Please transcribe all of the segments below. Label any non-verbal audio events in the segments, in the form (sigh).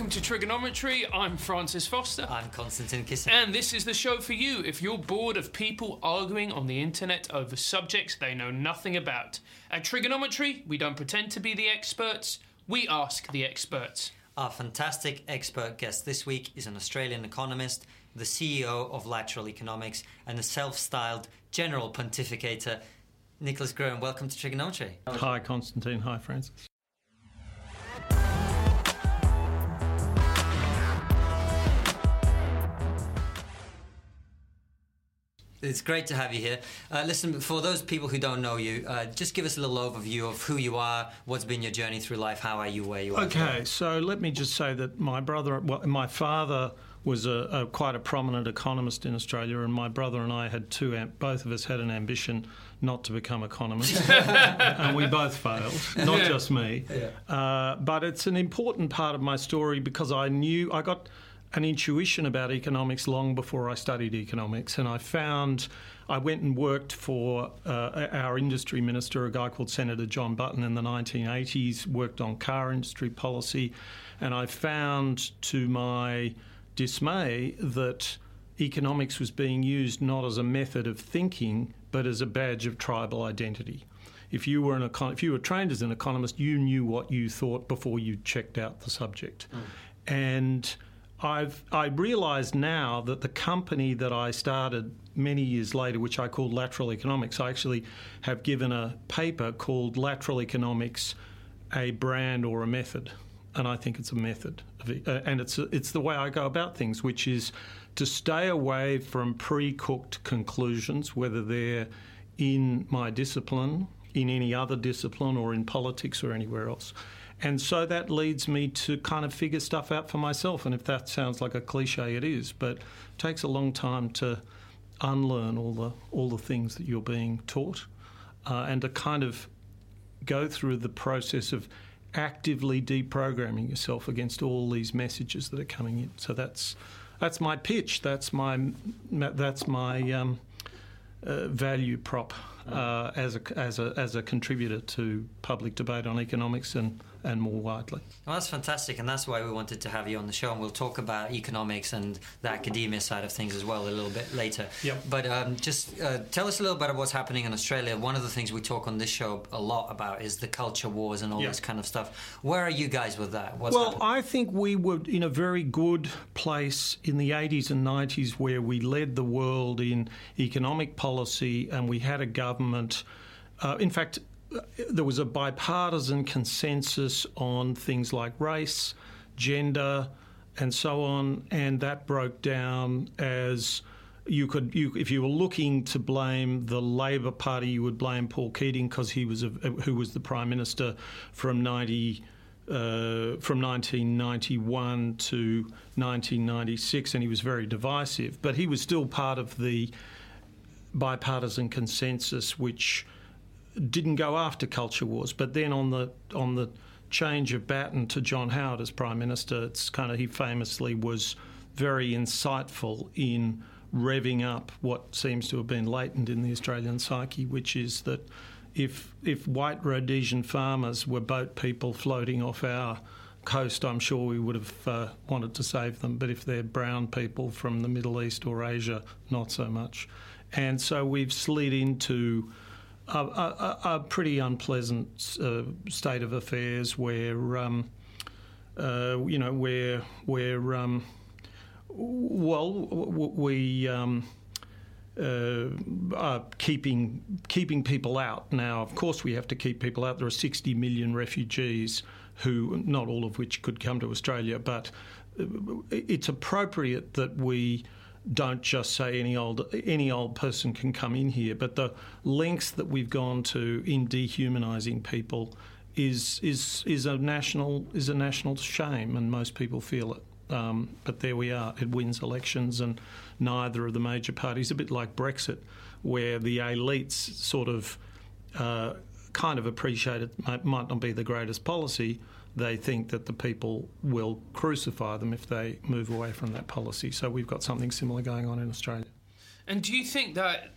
welcome to TRIGGERnometry. I'm Francis Foster. I'm Konstantin Kisin. And this is the show for you if you're bored of people arguing on the internet over subjects they know nothing about. At TRIGGERnometry, we don't pretend to be the experts, we ask the experts. Our fantastic expert guest this week is an Australian economist, the CEO of Lateral Economics, and a self styled general pontificator. Nicholas Gruen, welcome to TRIGGERnometry. Hi, Konstantin. Hi, Francis. It's great to have you here. Uh, listen, for those people who don't know you, uh, just give us a little overview of who you are, what's been your journey through life, how are you where you are. Okay, so let me just say that my brother, well, my father was a, a, quite a prominent economist in Australia, and my brother and I had two. Both of us had an ambition not to become economists, (laughs) and we both failed. Not just me, yeah. uh, but it's an important part of my story because I knew I got an intuition about economics long before I studied economics, and I found I went and worked for uh, our industry minister, a guy called Senator John Button, in the 1980s. Worked on car industry policy, and I found to my dismay that economics was being used not as a method of thinking, but as a badge of tribal identity. If you were an econ- if you were trained as an economist, you knew what you thought before you checked out the subject, mm. and I've I realise now that the company that I started many years later, which I called Lateral Economics, I actually have given a paper called Lateral Economics, a brand or a method, and I think it's a method, uh, and it's a, it's the way I go about things, which is to stay away from pre-cooked conclusions, whether they're in my discipline, in any other discipline, or in politics or anywhere else. And so that leads me to kind of figure stuff out for myself. And if that sounds like a cliche, it is, but it takes a long time to unlearn all the all the things that you're being taught, uh, and to kind of go through the process of actively deprogramming yourself against all these messages that are coming in. So that's that's my pitch. That's my that's my um, uh, value prop uh, as a as a as a contributor to public debate on economics and and more widely. Well, that's fantastic, and that's why we wanted to have you on the show. And we'll talk about economics and the academia side of things as well a little bit later. Yep. But um, just uh, tell us a little bit about what's happening in Australia. One of the things we talk on this show a lot about is the culture wars and all yep. this kind of stuff. Where are you guys with that? What's well, happening? I think we were in a very good place in the 80s and 90s where we led the world in economic policy and we had a government. Uh, in fact, there was a bipartisan consensus on things like race, gender, and so on, and that broke down as you could, you, if you were looking to blame the Labor Party, you would blame Paul Keating because he was a, who was the prime minister from ninety. Uh, from 1991 to 1996, and he was very divisive. But he was still part of the bipartisan consensus, which didn't go after culture wars, but then on the on the change of baton to John Howard as prime minister, it's kind of he famously was very insightful in revving up what seems to have been latent in the Australian psyche, which is that if if white Rhodesian farmers were boat people floating off our coast, I'm sure we would have uh, wanted to save them. But if they're brown people from the Middle East or Asia, not so much. And so we've slid into a, a, pretty unpleasant uh, state of affairs where, um, uh, you know, where where um, well we. Um, uh, are keeping keeping people out now. Of course, we have to keep people out. There are 60 million refugees who, not all of which could come to Australia, but uh, it's appropriate that we don't just say any old any old person can come in here, but the lengths that we've gone to in dehumanising people is is is a national is a national shame, and most people feel it. Um, but there we are. It wins elections, and neither of the major parties. A bit like Brexit, where the elites sort of uh, kind of appreciate it might, might not be the greatest policy, they think that the people will crucify them if they move away from that policy. So we've got something similar going on in Australia. And do you think that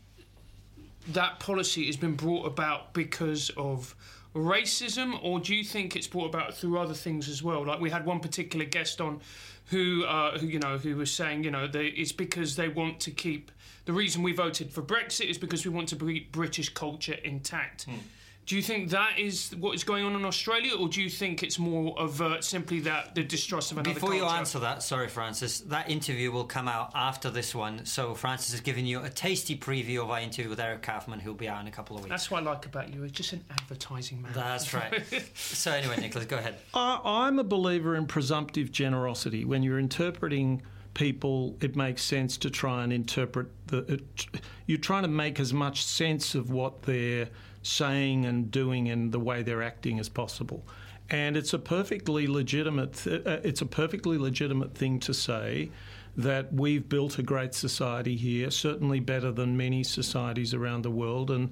that policy has been brought about because of racism, or do you think it's brought about through other things as well? Like we had one particular guest on, who, uh, who you know, who was saying, you know, they, it's because they want to keep. The reason we voted for Brexit is because we want to keep British culture intact. Hmm. Do you think that is what is going on in Australia, or do you think it's more overt, uh, simply that the distrust of another Before culture? you answer that, sorry, Francis, that interview will come out after this one. So Francis has given you a tasty preview of our interview with Eric Kaufmann, who'll be out in a couple of weeks. That's what I like about you. It's just an advertising man. That's right. (laughs) so anyway, Nicholas, go ahead. I, I'm a believer in presumptive generosity. When you're interpreting people, it makes sense to try and interpret the. It, you're trying to make as much sense of what they're saying and doing and the way they're acting as possible. And it's a perfectly legitimate. Uh, it's a perfectly legitimate thing to say that we've built a great society here, certainly better than many societies around the world, and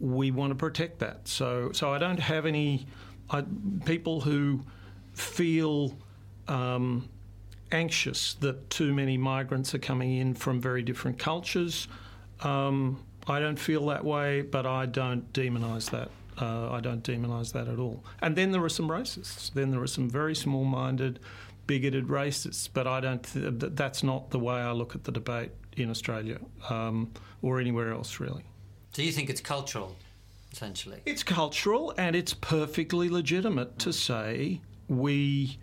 we want to protect that. So, so I don't have any I, people who feel um, anxious that too many migrants are coming in from very different cultures. Um, I don't feel that way, but I don't demonise that. Uh, I don't demonise that at all. And then there are some racists. Then there are some very small-minded, bigoted racists. But I don't. Th- that's not the way I look at the debate in Australia um, or anywhere else, really. Do you think it's cultural, essentially? It's cultural, and it's perfectly legitimate to say we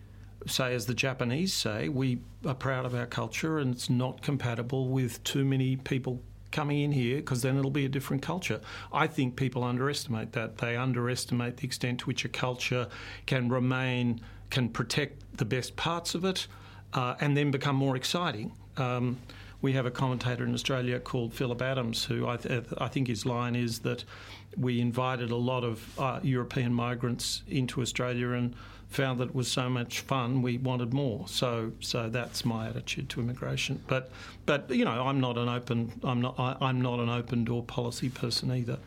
say, as the Japanese say, we are proud of our culture, and it's not compatible with too many people coming in here because then it'll be a different culture. I think people underestimate that. They underestimate the extent to which a culture can remain, can protect the best parts of it, uh, and then become more exciting. Um, we have a commentator in Australia called Philip Adams, who I, th- I think his line is that we invited a lot of uh, European migrants into Australia and found that it was so much fun we wanted more. So so that's my attitude to immigration. But but you know I'm not an open I'm not I, I'm not an open door policy person either.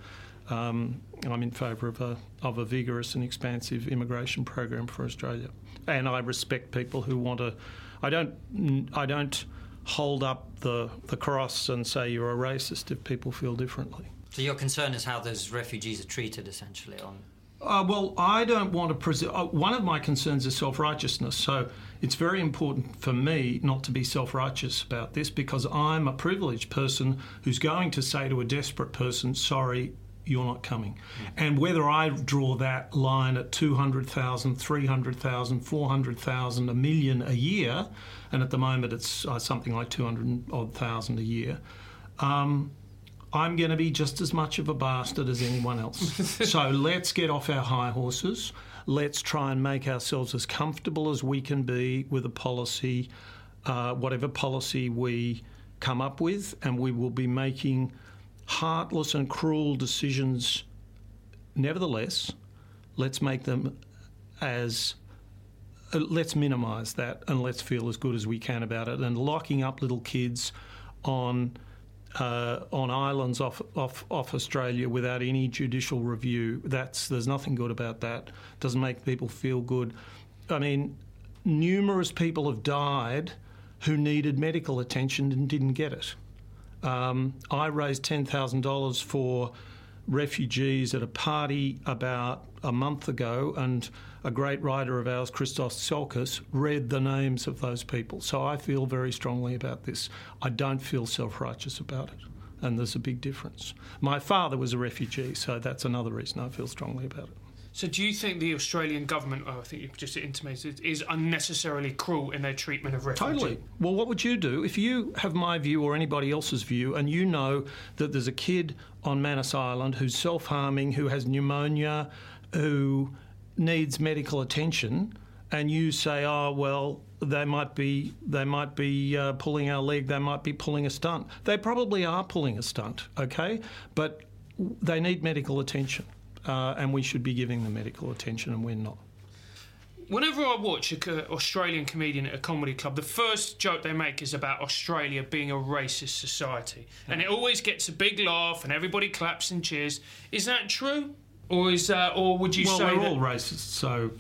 Um, I'm in favour of a of a vigorous and expansive immigration program for Australia, and I respect people who want to. I don't I don't hold up the the cross and say you're a racist if people feel differently. So your concern is how those refugees are treated, essentially, on uh, well, I don't want to present. Uh, one of my concerns is self righteousness. So it's very important for me not to be self righteous about this because I'm a privileged person who's going to say to a desperate person, sorry, you're not coming. Mm. And whether I draw that line at 200,000, 300,000, 400,000, a million a year, and at the moment it's uh, something like 200 odd thousand a year. Um, I'm going to be just as much of a bastard as anyone else. (laughs) so let's get off our high horses. Let's try and make ourselves as comfortable as we can be with a policy, uh, whatever policy we come up with, and we will be making heartless and cruel decisions. Nevertheless, let's make them as uh, let's minimise that and let's feel as good as we can about it. And locking up little kids on uh, on islands off, off off Australia without any judicial review. That's there's nothing good about that. Doesn't make people feel good. I mean, numerous people have died who needed medical attention and didn't get it. Um, I raised ten thousand dollars for refugees at a party about a month ago, and a great writer of ours, Christos Tsiolkas, read the names of those people. So I feel very strongly about this. I don't feel self righteous about it, and there's a big difference. My father was a refugee, so that's another reason I feel strongly about it. So, do you think the Australian government, oh, I think you've just intimated, is unnecessarily cruel in their treatment of refugees? Totally. Well, what would you do if you have my view or anybody else's view, and you know that there's a kid on Manus Island who's self harming, who has pneumonia, who needs medical attention, and you say, "Oh, well, they might be they might be uh, pulling our leg, they might be pulling a stunt." They probably are pulling a stunt, okay, but they need medical attention uh, and we should be giving them medical attention, and we're not. Whenever I watch an Australian comedian at a comedy club, the first joke they make is about Australia being a racist society, and it always gets a big laugh, and everybody claps and cheers. Is that true? Or is or would you well, say we're that... all racist? So,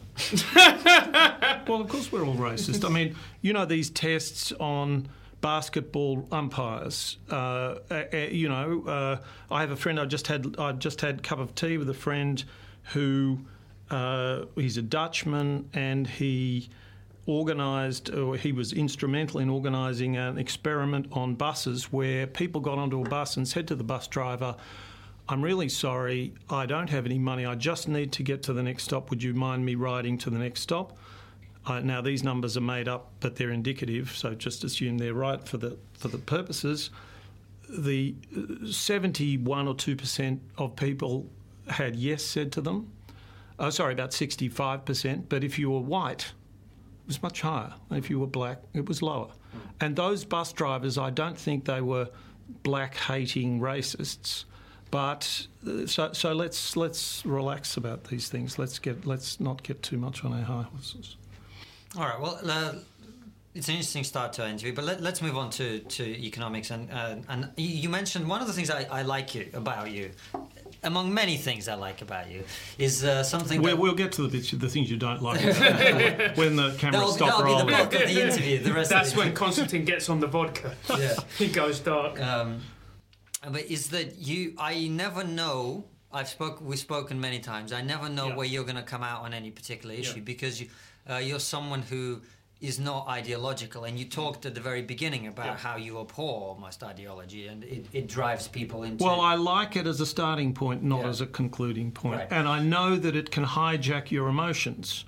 (laughs) well, of course we're all racist. I mean, you know these tests on basketball umpires. Uh, uh, you know, uh, I have a friend. I just had I just had a cup of tea with a friend who uh, he's a Dutchman and he organised, or he was instrumental in organising an experiment on buses where people got onto a bus and said to the bus driver, I'm really sorry, I don't have any money, I just need to get to the next stop. Would you mind me riding to the next stop? Uh, now these numbers are made up, but they're indicative, so just assume they're right for the for the purposes. The 71 or two percent of people had yes said to them. Oh, sorry, about 65 percent. But if you were white, it was much higher. If you were black, it was lower. And those bus drivers, I don't think they were black hating racists. But uh, so, so let's let's relax about these things. Let's get let's not get too much on our high horses. All right. Well, uh, it's an interesting start to our interview, but let, us move on to, to economics. And uh, and you mentioned one of the things I, I like you about you, among many things I like about you, is uh, something. We'll, we'll, get to the bits, the things you don't like (laughs) when the camera that'll, stop that'll rolling. Be the bulk of the interview. The rest That's the when Konstantin gets on the vodka. Yeah, (laughs) he goes dark. Um, but is that you? I never know. I've spoke. We've spoken many times. I never know yeah. where you're going to come out on any particular issue yeah. because you uh, you're someone who is not ideological. And you talked at the very beginning about yeah. how you abhor almost ideology and it, it, drives people into. Well, I like it as a starting point, not yeah. as a concluding point. Right. And I know that it can hijack your emotions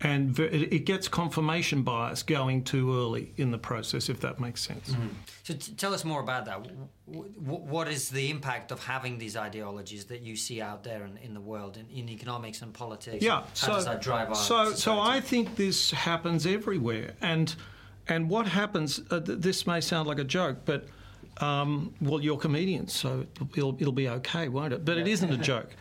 and it gets confirmation bias going too early in the process, if that makes sense. Mm-hmm. So, t- tell us more about that. W- what is the impact of having these ideologies that you see out there in, in the world, in, in, economics and politics? Yeah, How so, does that drive our so, society? so I think this happens everywhere, and and what happens? Uh, th- this may sound like a joke, but um, well, you're comedians, so it'll, it'll be okay, won't it? But yeah. it isn't a (laughs) joke.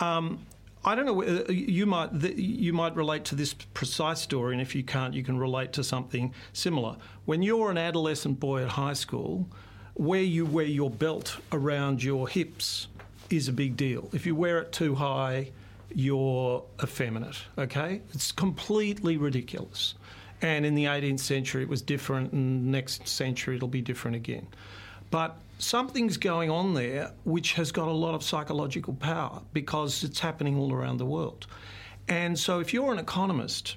Um, I don't know. Uh, you might you might relate to this precise story, and if you can't, you can relate to something similar. When you're an adolescent boy at high school, where you wear your belt around your hips is a big deal. If you wear it too high, you're effeminate. Okay, it's completely ridiculous. And in the 18th century, it was different, and next century it'll be different again. But something's going on there which has got a lot of psychological power because it's happening all around the world. And so if you're an economist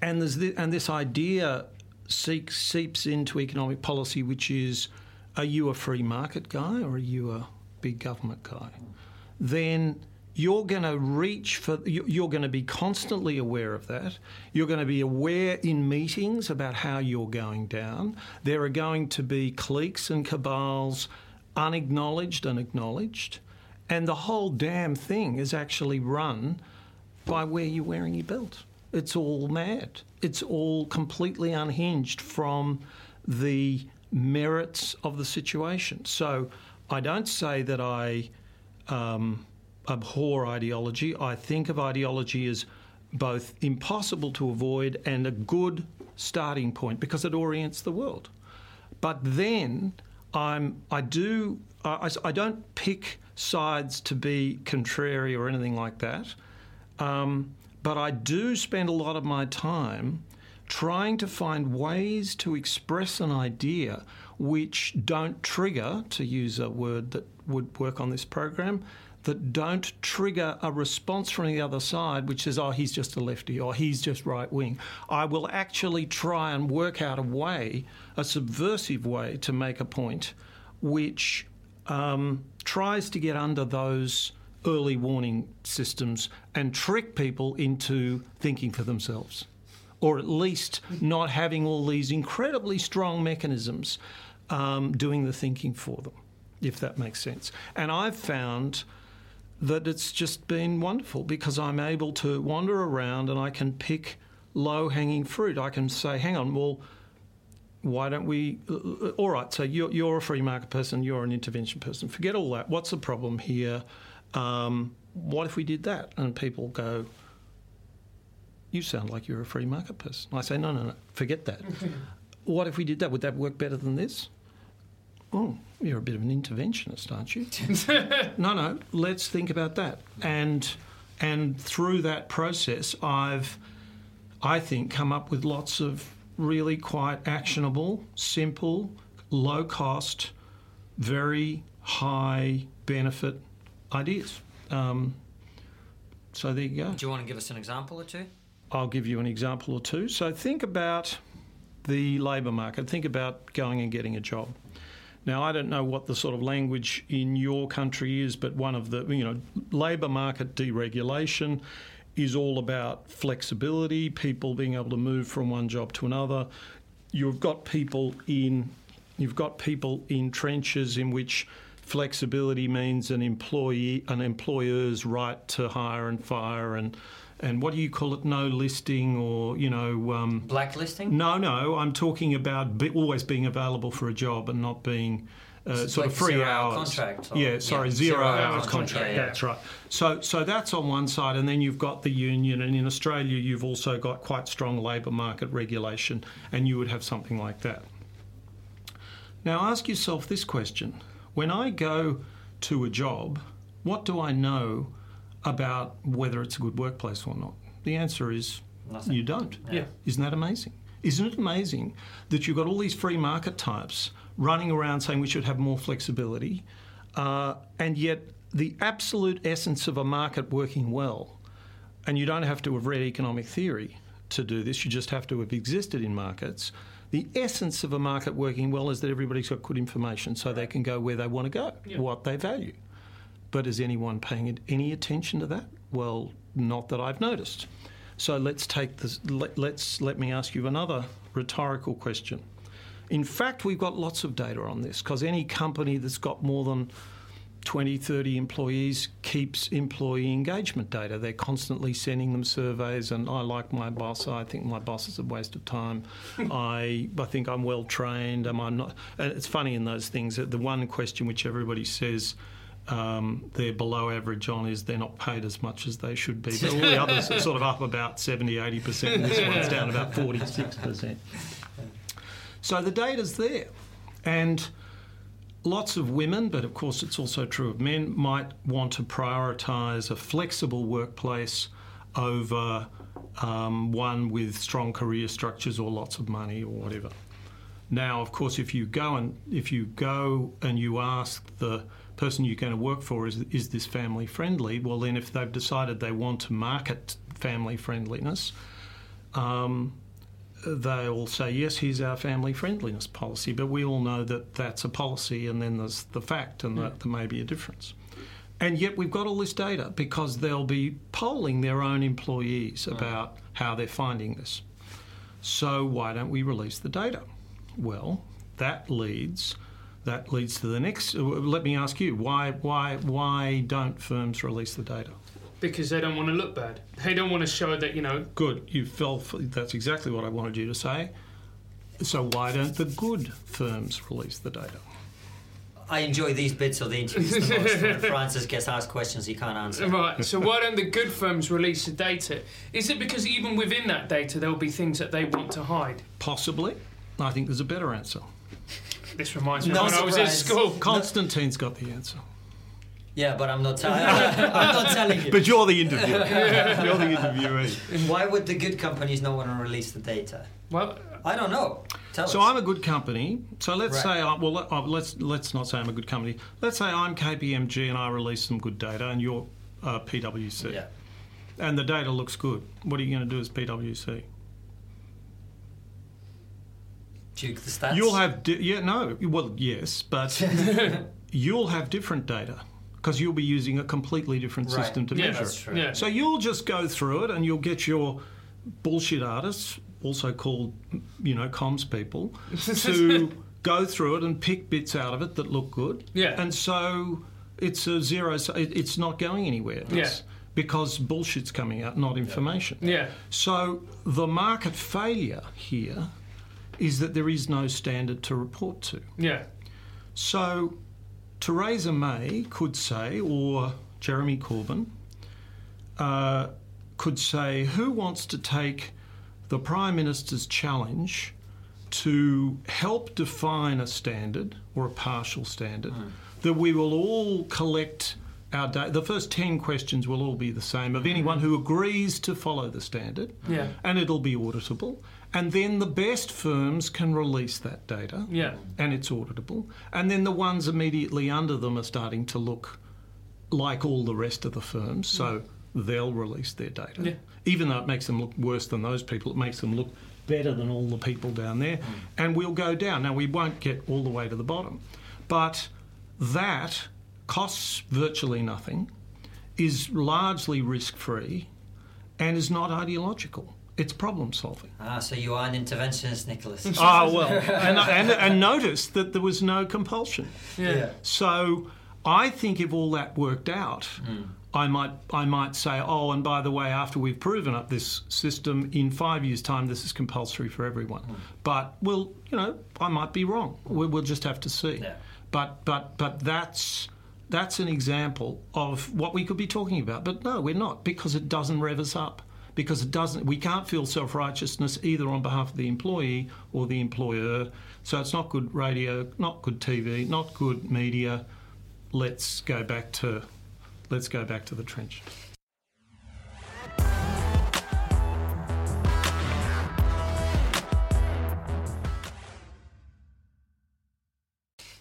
and this, and this idea seeps into economic policy, which is are you a free market guy or are you a big government guy? Then you're going to reach for, you're going to be constantly aware of that. You're going to be aware in meetings about how you're going down. There are going to be cliques and cabals, unacknowledged and acknowledged. And the whole damn thing is actually run by where you're wearing your belt. It's all mad. It's all completely unhinged from the merits of the situation. So I don't say that I. Um, abhor ideology. I think of ideology as both impossible to avoid and a good starting point because it orients the world. But then I'm, I do, I, I don't pick sides to be contrary or anything like that. Um, but I do spend a lot of my time trying to find ways to express an idea which don't trigger, to use a word that would work on this program, that don't trigger a response from the other side, which says, oh, he's just a lefty or he's just right wing. I will actually try and work out a way, a subversive way to make a point which um, tries to get under those early warning systems and trick people into thinking for themselves. Or at least not having all these incredibly strong mechanisms um, doing the thinking for them, if that makes sense. And I've found that it's just been wonderful because I'm able to wander around and I can pick low hanging fruit. I can say, hang on, well, why don't we? Uh, uh, all right, so you're, you're, a free market person, you're an intervention person. Forget all that. What's the problem here? Um, what if we did that? And people go, you sound like you're a free market person. I say, no, no, no, forget that. (laughs) what if we did that? Would that work better than this? Oh, you're a bit of an interventionist, aren't you? (laughs) no, no, let's think about that. And and through that process, I've, I think, come up with lots of really quite actionable, simple, low cost, very high benefit ideas. Um, So there you go. Do you want to give us an example or two? I'll give you an example or two. So think about the labour market. Think about going and getting a job. Now, I don't know what the sort of language in your country is, but one of the, you know, labour market deregulation is all about flexibility, people being able to move from one job to another. You've got people in, you've got people in trenches in which flexibility means an employee, an employer's right to hire and fire and and what do you call it? No listing or you know um, blacklisting? No, no. I'm talking about be, always being available for a job and not being. Uh, sort like of free zero hours. Hour contract or, yeah, sorry, yeah, zero, zero hours hour contract. contract, yeah, yeah. That's right. So, so that's on one side, and then you've got the union, and in Australia, you've also got quite strong labour market regulation, and you would have something like that. Now, ask yourself this question: When I go to a job, what do I know about whether it's a good workplace or not? The answer is Nothing. you don't. Yeah. Isn't that amazing? Isn't it amazing that you've got all these free market types running around saying we should have more flexibility, uh, and yet the absolute essence of a market working well, and you don't have to have read economic theory to do this, you just have to have existed in markets. The essence of a market working well is that everybody's got good information so they can go where they want to go, Yeah. what they value. But is anyone paying any attention to that? Well, not that I've noticed. So let's take this. Let, let's let me ask you another rhetorical question. In fact, we've got lots of data on this because any company that's got more than 20, 30 employees keeps employee engagement data. They're constantly sending them surveys, and I like my boss. I think my boss is a waste of time. (laughs) I, I think I'm well trained. Am I not? And it's funny in those things. that The one question which everybody says um, they're below average on is they're not paid as much as they should be. (laughs) But all the others are sort of up about 70, 80%, and this one's down about 46%. So the data's there. And lots of women, but of course it's also true of men, might want to prioritise a flexible workplace over um, one with strong career structures or lots of money or whatever. Now, of course, if you go and if you go and you ask the person you're going to work for is is this family friendly? Well, then if they've decided they want to market family friendliness, um, they'll say yes, here's our family friendliness policy. But we all know that that's a policy, and then there's the fact, and that there may be a difference. And yet we've got all this data because they'll be polling their own employees about how they're finding this. So why don't we release the data? Well, that leads that leads to the next. uh, Let me ask you why why why don't firms release the data? because they don't want to look bad. They don't want to show that you know. Good, you fell. For, that's exactly what I wanted you to say. So why don't the good firms release the data? I enjoy these bits of the interviews the most when (laughs) Francis gets asked questions he can't answer. Right. So why don't the good firms release the data? Is it because even within that data there'll be things that they want to hide? Possibly. I think there's a better answer. This reminds me No of when I was at school. Konstantin's got the answer. Yeah, but I'm not telling. (laughs) I'm not telling you. But you're the interviewer. (laughs) you're the interviewee. Why would the good companies not want to release the data? Well, I don't know. Tell So us. I'm a good company. So let's Right. say, I, well, let- uh, let's let's not say I'm a good company. Let's say I'm KPMG and I release some good data, and you're uh, PwC, yeah. and the data looks good. What are you going to do as PwC? Duke the stats. You'll have di- yeah no well yes, but (laughs) you'll have different data because you'll be using a completely different Right. system to yeah, measure that's it. true. Yeah. So you'll just go through it and you'll get your bullshit artists, also called, you know, comms people, (laughs) to go through it and pick bits out of it that look good. Yeah. And so it's a zero, so it- it's not going anywhere. It's- Yeah. Because bullshit's coming out, not information. yeah. So the market failure here is that there is no standard to report to. Yeah. So Theresa May could say, or Jeremy Corbyn uh, could say, who wants to take the Prime Minister's challenge to help define a standard or a partial standard that we will all collect our data. The first 10 questions will all be the same of anyone who agrees to follow the standard, Yeah. and it'll be auditable. And then the best firms can release that data Yeah. and it's auditable. And then the ones immediately under them are starting to look like all the rest of the firms. So they'll release their data. Yeah. Even though it makes them look worse than those people, it makes them look better than all the people down there. Mm. And we'll go down. Now, we won't get all the way to the bottom, but that costs virtually nothing, is largely risk free, and is not ideological. It's problem solving. Ah, so you are an interventionist, Nicholas. Ah, well, and, and, and notice that there was no compulsion. Yeah. yeah. So I think if all that worked out, mm. I might I might say, oh, and by the way, after we've proven up this system, in five years' time, this is compulsory for everyone. Mm. But well, you know, I might be wrong. We, will just have to see. Yeah. But but but that's that's an example of what we could be talking about. But no, we're not because it doesn't rev us up. Because it doesn't, we can't feel self righteousness either on behalf of the employee or the employer. So it's not good radio, not good TV, not good media. Let's go back to let's go back to the trench.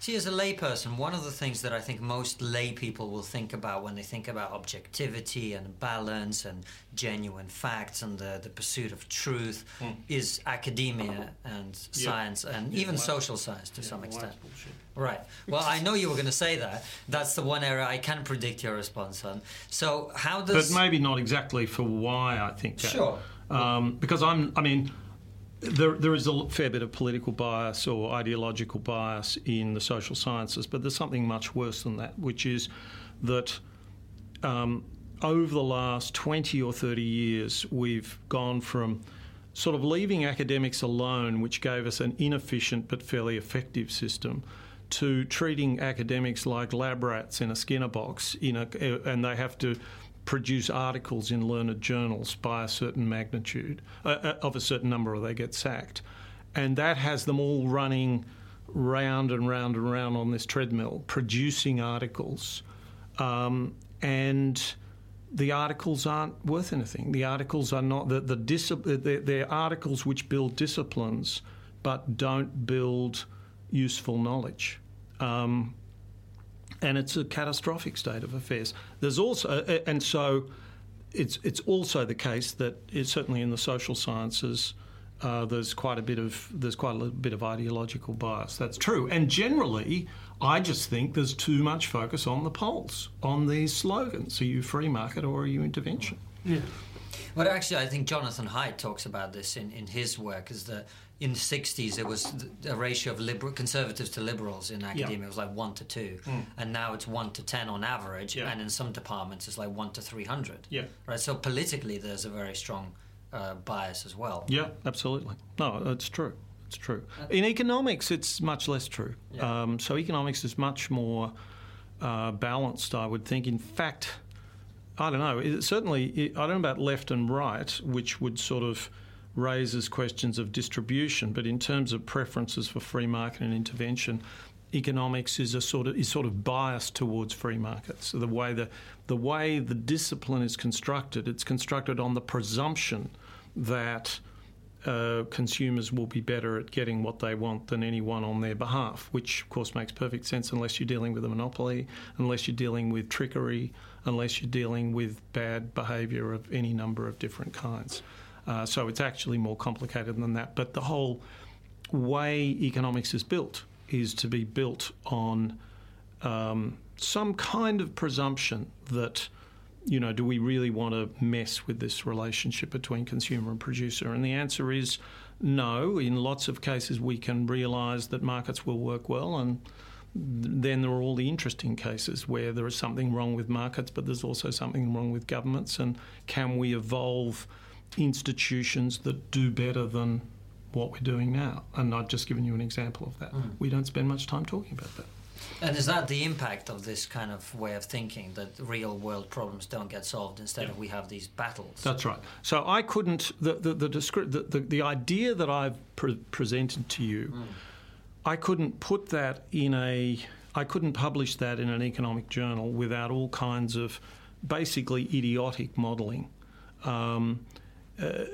See, as a layperson, one of the things that I think most lay people will think about when they think about objectivity and balance and genuine facts and the, the pursuit of truth mm. is academia and science and yeah, even social science to yeah, some extent. Right. Well, I know you were going to say that. That's the one area I can predict your response on. So, how does. But maybe not exactly for why I think that. Sure. Um, because I'm, I mean, there, there is a fair bit of political bias or ideological bias in the social sciences, but there's something much worse than that, which is that um, over the last 20 or 30 years, we've gone from sort of leaving academics alone, which gave us an inefficient but fairly effective system, to treating academics like lab rats in a Skinner box, you know, and they have to produce articles in learned journals by a certain magnitude, uh, uh, of a certain number, or they get sacked. And that has them all running round and round and round on this treadmill, producing articles. Um, and the articles aren't worth anything. The articles are not, the, the they're, they're articles which build disciplines but don't build useful knowledge. Um, and it's a catastrophic state of affairs. There's also, uh, and so it's it's also the case that it's certainly in the social sciences. Uh, there's quite a bit of there's quite a bit of ideological bias. That's true, and generally, I just think there's too much focus on the polls, on these slogans: "Are you free market or are you intervention?" Yeah. Well, actually, I think Jonathan Haidt talks about this in, in his work. Is that in the 60s it was a ratio of liberal conservatives to liberals in academia yeah. it was like 1 to 2 mm. and now it's 1 to 10 on average yeah. and in some departments it's like 1 to 300 yeah. Right? So politically there's a very strong uh, bias as well. Yeah absolutely. No it's true. It's true. Uh, in economics it's much less true. Yeah. um, so economics is much more uh, balanced i would think. In fact i don't know. It, certainly it, i don't know about left and right which would sort of raises questions of distribution, but in terms of preferences for free market and intervention, economics is a sort of is sort of biased towards free markets. So the way the the way the discipline is constructed, it's constructed on the presumption that uh, consumers will be better at getting what they want than anyone on their behalf, which of course makes perfect sense unless you're dealing with a monopoly, unless you're dealing with trickery, unless you're dealing with bad behaviour of any number of different kinds. Uh, so it's actually more complicated than that. But the whole way economics is built is to be built on um, some kind of presumption that, you know, do we really want to mess with this relationship between consumer and producer? And the answer is no. In lots of cases, we can realise that markets will work well and then there are all the interesting cases where there is something wrong with markets, but there's also something wrong with governments. And can we evolve institutions that do better than what we're doing now. And I've just given you an example of that. Mm. We don't spend much time talking about that. And is that the impact of this kind of way of thinking that real world problems don't get solved instead yeah. of we have these battles? That's right. So I couldn't the the the, the, the, idea that I've pre- presented to you, mm. I couldn't put that in a I couldn't publish that in an economic journal without all kinds of basically idiotic modelling. Um, uh,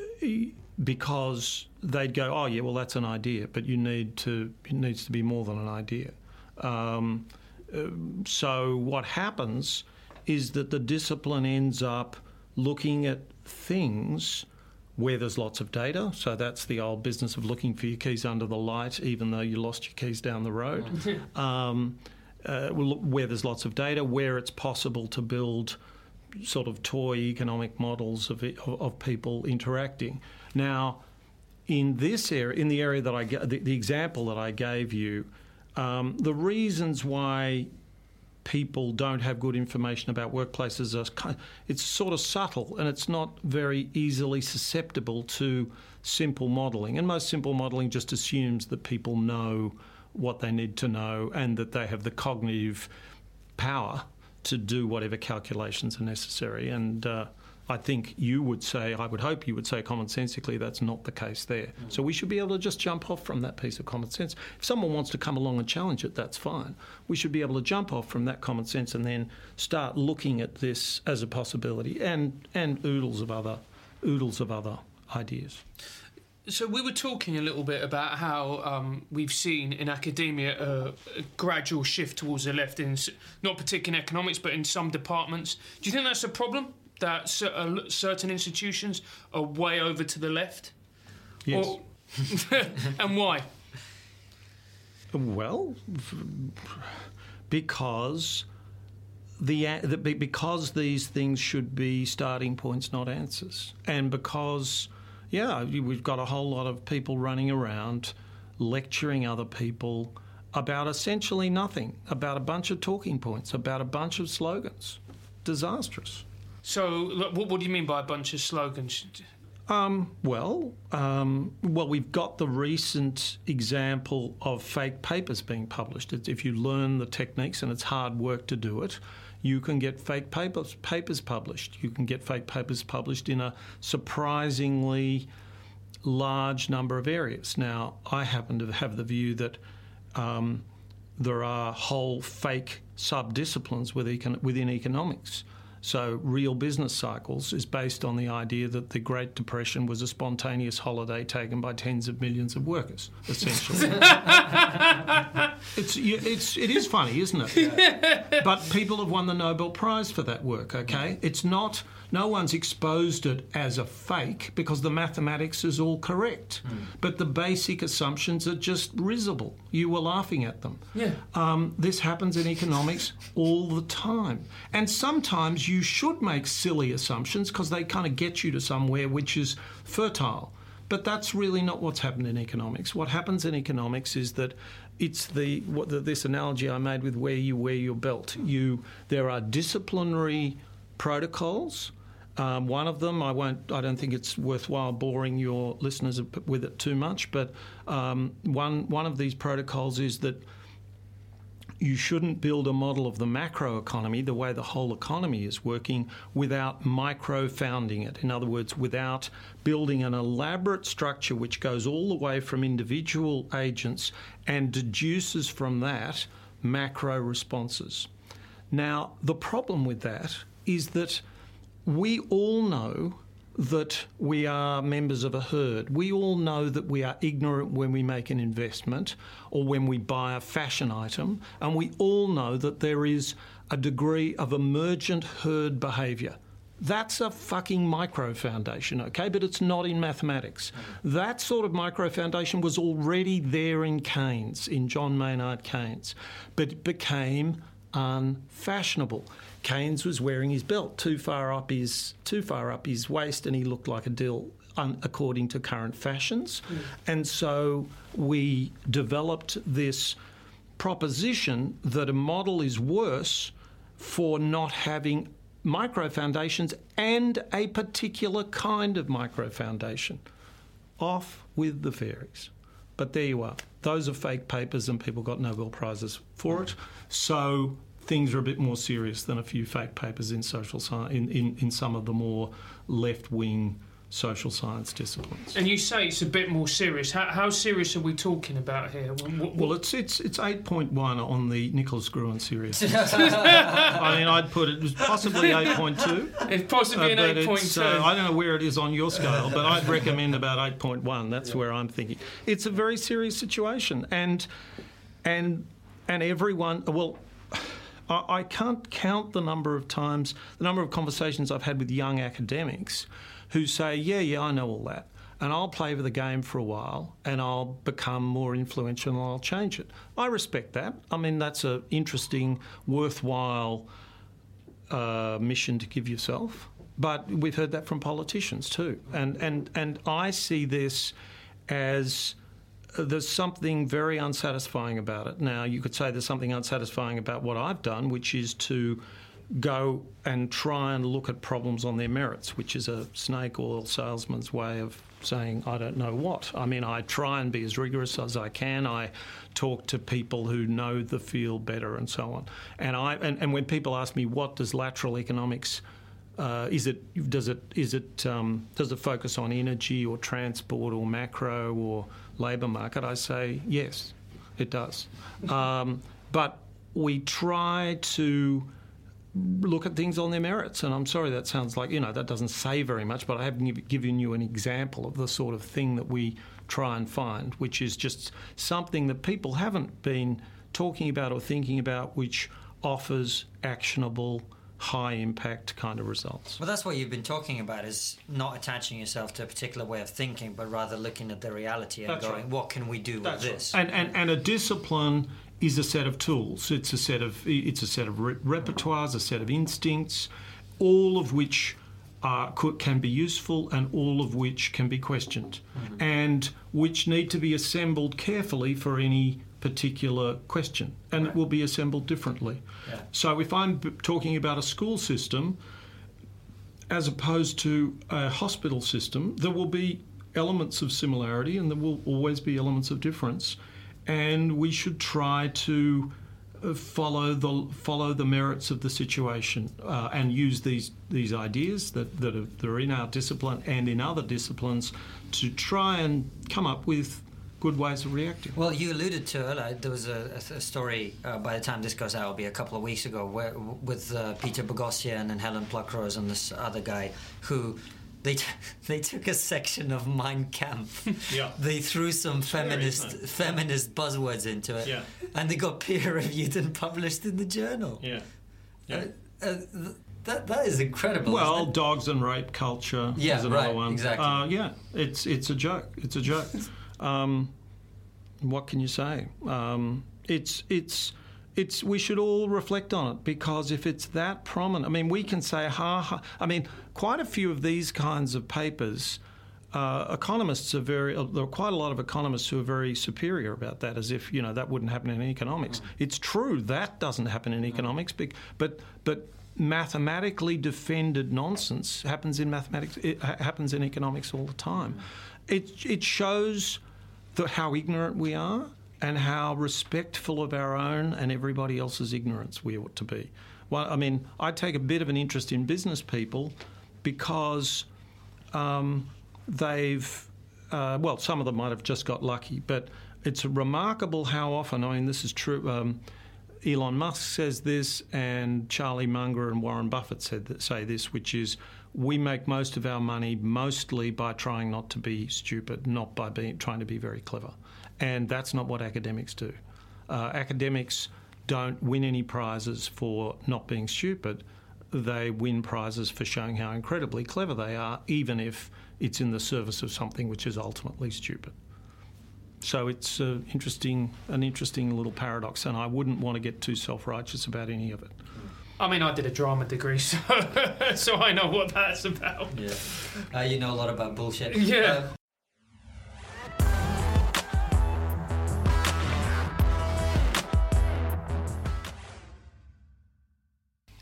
because they'd go, oh yeah, well that's an idea, but you need to it needs to be more than an idea. Um, uh, so what happens is that the discipline ends up looking at things where there's lots of data. So that's the old business of looking for your keys under the light, even though you lost your keys down the road. (laughs) um, uh, where there's lots of data, where it's possible to build sort of toy economic models of, of, people interacting. Now, in this area, in the area that I the, the example that I gave you, um, the reasons why people don't have good information about workplaces are it's sort of subtle and it's not very easily susceptible to simple modelling. And most simple modelling just assumes that people know what they need to know and that they have the cognitive power to do whatever calculations are necessary. And uh, I think you would say, I would hope you would say commonsensically that's not the case there. Mm. So we should be able to just jump off from that piece of common sense. If someone wants to come along and challenge it, that's fine. We should be able to jump off from that common sense and then start looking at this as a possibility and, and oodles of other oodles of other ideas. So we were talking a little bit about how um, we've seen in academia a, a, gradual shift towards the left in not particularly in economics, but in some departments. Do you think that's a problem? That uh, certain institutions are way over to the left? Yes. Or, (laughs) and why? Well, because the, the because these things should be starting points, not answers, and because yeah, we've got a whole lot of people running around lecturing other people about essentially nothing, about a bunch of talking points, about a bunch of slogans. Disastrous. So, what, what do you mean by a bunch of slogans? Um, well, um, well, we've got the recent example of fake papers being published. If you learn the techniques, and it's hard work to do it, you can get fake papers, papers published. You can get fake papers published in a surprisingly large number of areas. Now, I happen to have the view that um, there are whole fake sub disciplines within economics. So, real business cycles is based on the idea that the Great Depression was a spontaneous holiday taken by tens of millions of workers, essentially. (laughs) it's, it's, it is funny, isn't it? Yeah. But people have won the Nobel Prize for that work, okay? It's not no one's exposed it as a fake because the mathematics is all correct. Mm. But the basic assumptions are just risible. You were laughing at them. Yeah. Um, this happens in economics all the time. And sometimes you should make silly assumptions because they kind of get you to somewhere which is fertile. But that's really not what's happened in economics. What happens in economics is that it's the, what the this analogy I made with where you wear your belt. You there are disciplinary protocols um, one of them, I won't. I don't think it's worthwhile boring your listeners with it too much. But um, one one of these protocols is that you shouldn't build a model of the macro economy, the way the whole economy is working, without micro founding it. In other words, without building an elaborate structure which goes all the way from individual agents and deduces from that macro responses. Now, the problem with that is that we all know that we are members of a herd. We all know that we are ignorant when we make an investment or when we buy a fashion item, and we all know that there is a degree of emergent herd behaviour. That's a fucking micro foundation, okay? But it's not in mathematics. That sort of micro foundation was already there in Keynes, in John Maynard Keynes, but it became unfashionable. Keynes was wearing his belt too far up his too far up his waist, and he looked like a dill un, according to current fashions. Mm. And so we developed this proposition that a model is worse for not having micro foundations and a particular kind of micro foundation. Off with the fairies. But there you are. Those are fake papers, and people got Nobel Prizes for it. So things are a bit more serious than a few fake papers in social science, in, in, in some of the more left wing social science disciplines. And you say it's a bit more serious. How, how serious are we talking about here? What, what, well, it's it's it's eight point one on the Nicholas Gruen series. (laughs) I mean, I'd put it, it possibly eight point two. It's possibly uh, an eight point two. Uh, I don't know where it is on your scale, but I'd recommend about eight point one. That's yeah. where I'm thinking. It's a very serious situation, and and and everyone. Well I, can't count the number of times, the number of conversations I've had with young academics who say, "Yeah, yeah, I know all that." and I'll play with the game for a while and I'll become more influential and I'll change it. I respect that. I mean, that's an interesting, worthwhile uh, mission to give yourself. But we've heard that from politicians too. And, and, and I see this as there's something very unsatisfying about it. Now, you could say there's something unsatisfying about what I've done, which is to go and try and look at problems on their merits, which is a snake oil salesman's way of saying, I don't know what. I mean, I try and be as rigorous as I can. I talk to people who know the field better and so on. And, I, and, and when people ask me, what does lateral economics uh, is it does it is it um, does it focus on energy or transport or macro or labour market? I say yes, it does. Um, but we try to look at things on their merits. And I'm sorry that sounds like, you know, that doesn't say very much, but I have given you an example of the sort of thing that we try and find, which is just something that people haven't been talking about or thinking about, which offers actionable high impact kind of results. Well, that's what you've been talking about is not attaching yourself to a particular way of thinking, but rather looking at the reality and that's going, right. what can we do that's with this? And, and, and a discipline is a set of tools. It's a set of it's a set of re- repertoires, a set of instincts, all of which are, can be useful and all of which can be questioned, mm-hmm. and which need to be assembled carefully for any particular question, and right. it will be assembled differently. Yeah. So if I'm b- talking about a school system, as opposed to a hospital system, there will be elements of similarity and there will always be elements of difference and we should try to uh, follow the follow the merits of the situation uh, and use these these ideas that, that are, that are in our discipline and in other disciplines to try and come up with good ways of reacting. Well, you alluded to earlier. There was a, a story uh, by the time this goes out, it'll be a couple of weeks ago, where with uh, Peter Boghossian and Helen Pluckrose and this other guy who they t- (laughs) they took a section of Mein Kampf. (laughs) Yeah. (laughs) They threw some feminist feminist buzzwords into it. Yeah. And they got peer reviewed and published in the journal. Yeah. Yeah. Uh, uh, that, that is incredible. Well, dogs and rape culture yeah, is another right, one. Exactly. Uh, yeah, it's it's a joke. It's a joke. Um, what can you say? Um, it's it's it's we should all reflect on it because if it's that prominent, I mean, we can say ha ha. I mean, quite a few of these kinds of papers. Uh, economists are very. Uh, there are quite a lot of economists who are very superior about that, as if you know that wouldn't happen in economics. Mm. It's true that doesn't happen in economics, but but mathematically defended nonsense happens in mathematics. It happens in economics all the time. Mm. It it shows that how ignorant we are and how respectful of our own and everybody else's ignorance we ought to be. Well, I mean, I take a bit of an interest in business people because um, they've, uh, well, some of them might have just got lucky, but it's remarkable how often, I mean, this is true. Um, Elon Musk says this, and Charlie Munger and Warren Buffett said say this, which is we make most of our money mostly by trying not to be stupid, not by being trying to be very clever. And that's not what academics do. Uh, academics don't win any prizes for not being stupid. They win prizes for showing how incredibly clever they are, even if it's in the service of something which is ultimately stupid. So it's interesting, an interesting little paradox, and I wouldn't want to get too self-righteous about any of it. I mean, I did a drama degree, (laughs) so so I know what that's about. Yeah, uh, you know a lot about bullshit. Yeah. Uh,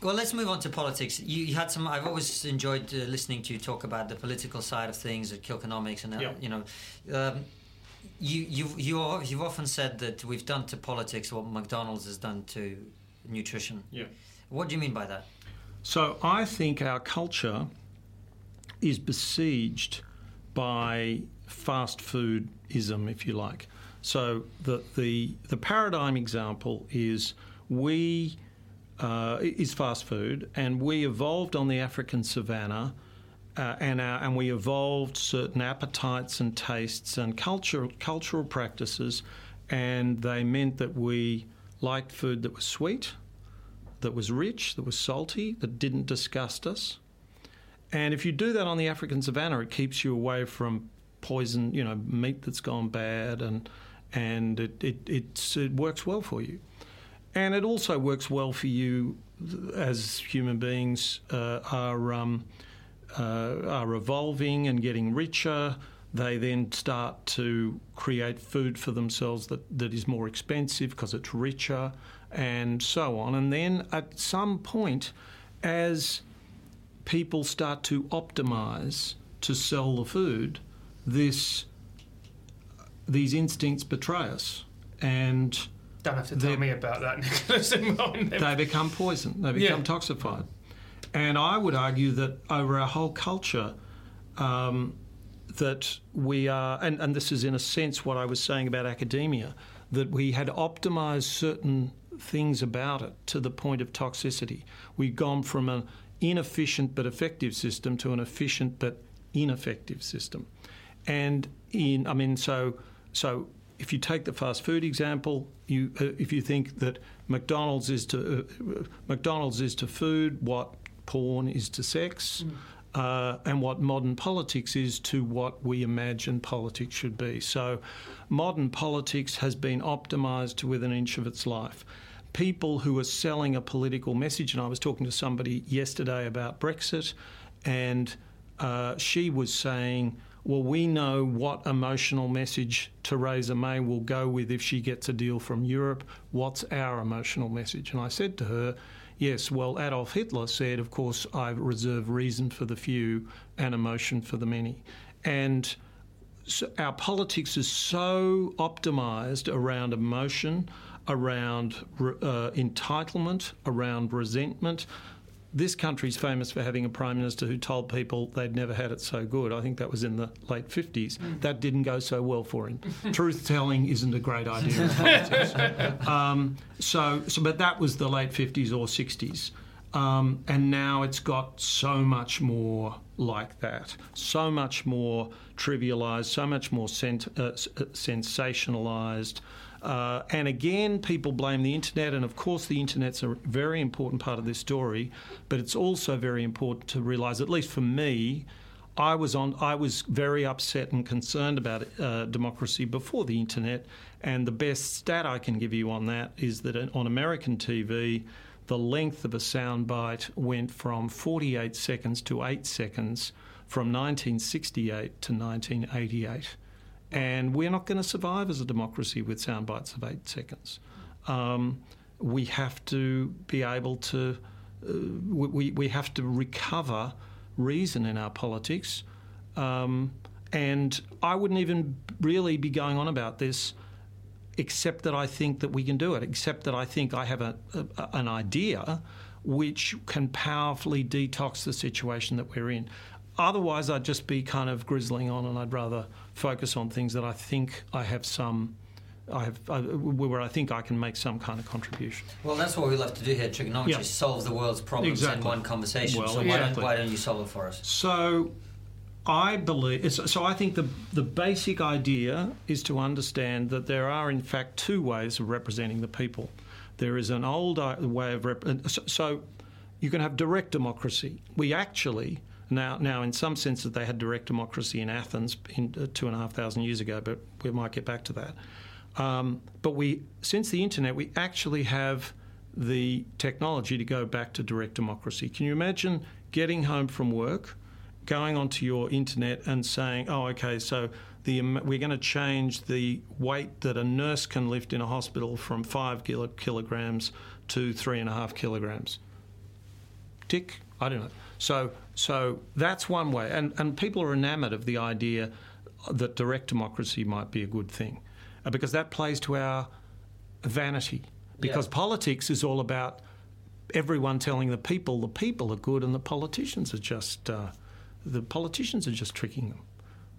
Well, let's move on to politics. You, you had some. I've always enjoyed uh, listening to you talk about the political side of things at Kilkenomics, and uh, yeah. you know, um, you you you you've often said that we've done to politics what McDonald's has done to nutrition. Yeah. What do you mean by that? So I think our culture is besieged by fast foodism, if you like. So the the the paradigm example is we uh, is fast food, and we evolved on the African savannah. Uh, and, our, and we evolved certain appetites and tastes and cultural cultural practices, and they meant that we liked food that was sweet, that was rich, that was salty, that didn't disgust us. And if you do that on the African savannah, it keeps you away from poison, you know, meat that's gone bad, and and it it, it works well for you. And it also works well for you as human beings uh, are um, uh, are evolving and getting richer. They then start to create food for themselves that, that is more expensive because it's richer and so on. And then at some point, as people start to optimize to sell the food, this these instincts betray us, and don't have to tell me about that, (laughs) Nicholas. they become poison. They become yeah. toxified, and I would argue that over our whole culture. Um, that we are, and, and this is in a sense what I was saying about academia, that we had optimized certain things about it to the point of toxicity. We've gone from an inefficient but effective system to an efficient but ineffective system. And in, I mean, so so if you take the fast food example, you uh, if you think that McDonald's is to uh, McDonald's is to food what porn is to sex. Mm. Uh, and what modern politics is to what we imagine politics should be. So, modern politics has been optimised to within an inch of its life people who are selling a political message. And I was talking to somebody yesterday about Brexit, and uh, she was saying, well, we know what emotional message Theresa May will go with if she gets a deal from Europe. What's our emotional message? And I said to her, yes, well, Adolf Hitler said, of course, I reserve reason for the few and emotion for the many. And so our politics is so optimized around emotion, around uh, entitlement, around resentment. This country's famous for having a prime minister who told people they'd never had it so good. I think that was in the late 50s. Mm. That didn't go so well for him. (laughs) Truth telling isn't a great idea in politics. (laughs) Um, so, so, but that was the late 50s or 60s. Um, and now it's got so much more like that, so much more trivialised, so much more sent, uh, uh sensationalised. Uh, and again, people blame the internet, and of course, the internet's a very important part of this story. But it's also very important to realise, at least for me, I was on. I was very upset and concerned about uh, democracy before the internet. And the best stat I can give you on that is that on American TV, the length of a soundbite went from 48 seconds to eight seconds from 1968 to 1988. And we're not going to survive as a democracy with sound bites of eight seconds. Um, we have to be able to, uh, we, we have to recover reason in our politics. Um, and I wouldn't even really be going on about this except that I think that we can do it, except that I think I have a, a, an idea which can powerfully detox the situation that we're in. Otherwise, I'd just be kind of grizzling on, and I'd rather focus on things that I think I have some. I have uh, where I think I can make some kind of contribution. Well, that's what we love to do here. TRIGGERnometry yeah. solve the world's problems exactly. in one conversation. Well, so exactly. why, don't, why don't you solve it for us? So, I believe so. I think the the basic idea is to understand that there are in fact two ways of representing the people. There is an old uh, way of rep- so you can have direct democracy. We actually now, now, in some senses, they had direct democracy in Athens in, uh, two and a half thousand years ago, but we might get back to that. Um, but we, since the internet, we actually have the technology to go back to direct democracy. Can you imagine getting home from work, going onto your internet, and saying, "Oh, okay, so the, we're going to change the weight that a nurse can lift in a hospital from five kilo, kilograms to three and a half kilograms." Tick. I don't know. So, so that's one way. And, and people are enamoured of the idea that direct democracy might be a good thing uh, because that plays to our vanity. Because yeah. politics is all about everyone telling the people the people are good and the politicians are just uh, the politicians are just tricking them.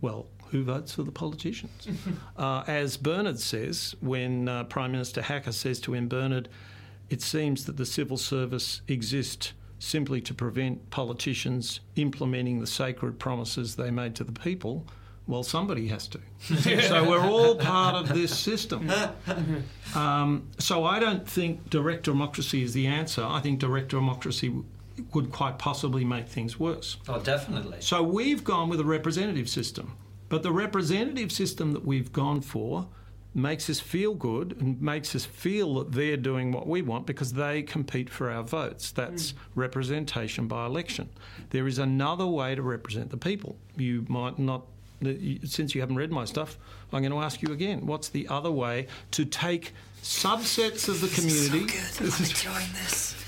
Well, who votes for the politicians? (laughs) uh, as Bernard says, when uh, Prime Minister Hacker says to him, Bernard, it seems that the civil service exists simply to prevent politicians implementing the sacred promises they made to the people. Well, somebody has to. (laughs) so we're all part of this system. Um, so I don't think direct democracy is the answer. I think direct democracy would quite possibly make things worse. Oh, definitely. So we've gone with a representative system. But the representative system that we've gone for makes us feel good and makes us feel that they're doing what we want because they compete for our votes. That's mm. representation by election. There is another way to represent the people. You might not, since you haven't read my stuff, I'm going to ask you again what's the other way to take subsets of the community? This is so good. I'm enjoying this. (laughs)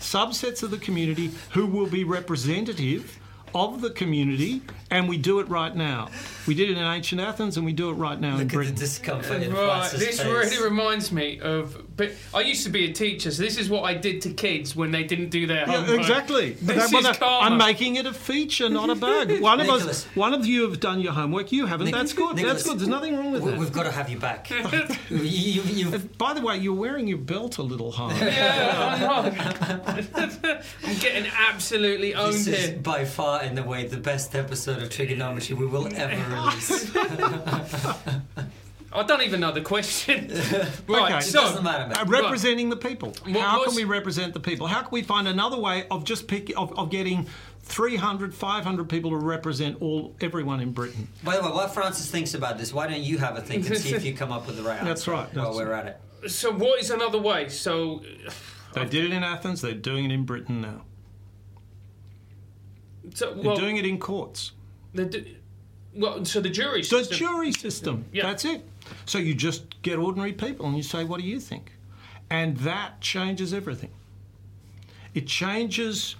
Subsets of the community who will be representative of the community, and we do it right now. We did it in ancient Athens, and we do it right now Look in Britain. the discomfort in right, this face. really reminds me of. But I used to be a teacher, so this is what I did to kids when they didn't do their homework. Yeah, exactly. (laughs) This That- is uh, karma. I'm making it a feature, not a bug. (laughs) One of us, one of you have done your homework. You haven't. Nic- That's good. Nicholas, That's good. There's nothing wrong with We- that. We've got to have you back. (laughs) you, you, you've, By the way, you're wearing your belt a little high. Yeah, I know. I'm getting absolutely owned this is here. by far, in the way, the best episode of TRIGGERnometry we will ever (laughs) release. (laughs) I don't even know the question. (laughs) right, Okay. It so doesn't matter, mate. Uh, representing the people. What- How can we represent the people? How can we find another way of just pick of, of getting 300, 500 people to represent all everyone in Britain? By the way, while Francis thinks about this, why don't you have a think and see if you come up with the right answer? That's right, While that's we're at it. so what is another way? So They did it in Athens. They're doing it in Britain now. So They're doing it in courts. the, well, so the jury The system. jury system. Yeah. That's it. So you just get ordinary people and you say, what do you think? And that changes everything. It changes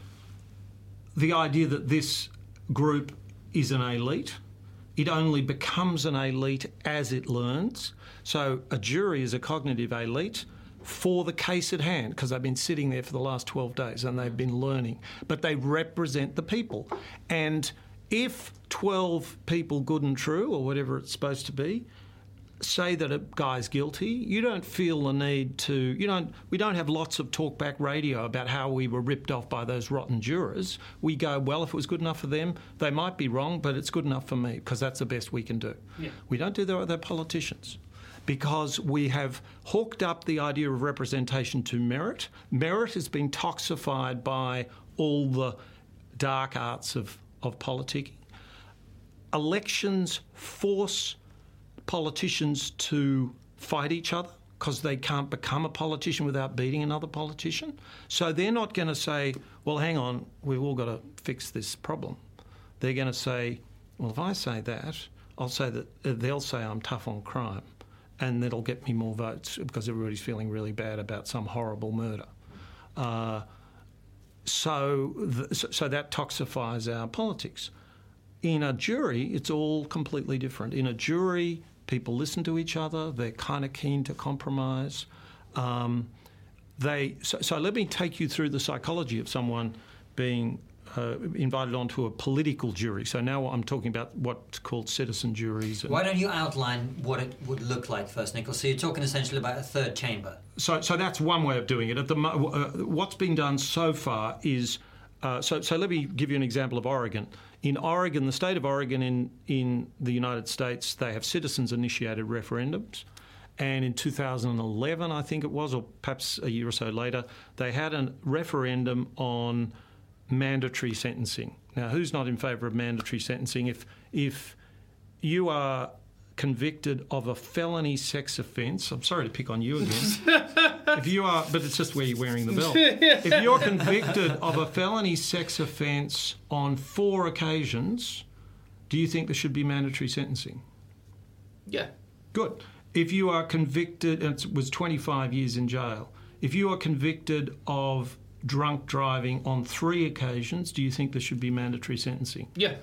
the idea that this group is an elite. It only becomes an elite as it learns. So a jury is a cognitive elite for the case at hand because they've been sitting there for the last 12 days and they've been learning. But they represent the people. And if 12 people, good and true, or whatever it's supposed to be, say that a guy's guilty, you don't feel the need to. You don't. We don't have lots of talkback radio about how we were ripped off by those rotten jurors. We go, well, if it was good enough for them, they might be wrong, but it's good enough for me because that's the best we can do. Yeah. We don't do that with our politicians. Because we have hooked up the idea of representation to merit. Merit has been toxified by all the dark arts of, of politicking. Elections force politicians to fight each other because they can't become a politician without beating another politician. So they're not going to say, well, hang on, we've all got to fix this problem. They're going to say, well, if I say that, I'll say that they'll say I'm tough on crime and that'll get me more votes because everybody's feeling really bad about some horrible murder. Uh, so, th- so that toxifies our politics. In a jury, it's all completely different. In a jury, people listen to each other. They're kind of keen to compromise. Um, they so, so let me take you through the psychology of someone being uh, invited onto a political jury. So now I'm talking about what's called citizen juries. Why don't you outline what it would look like first, Nicholas? So you're talking essentially about a third chamber. So, so that's one way of doing it. At the uh, what's been done so far is uh, so. So let me give you an example of Oregon. In Oregon, the state of Oregon in in the United States, they have citizens-initiated referendums. And in 2011, I think it was, or perhaps a year or so later, they had a referendum on mandatory sentencing. Now, who's not in favour of mandatory sentencing? If if you are convicted of a felony sex offence, I'm sorry to pick on you again. (laughs) if you are, but it's just where you're wearing the belt. (laughs) If you're convicted of a felony sex offence on four occasions, do you think there should be mandatory sentencing? Yeah. Good. If you are convicted, and it was 25 years in jail, if you are convicted of drunk driving on three occasions, do you think there should be mandatory sentencing? Yeah.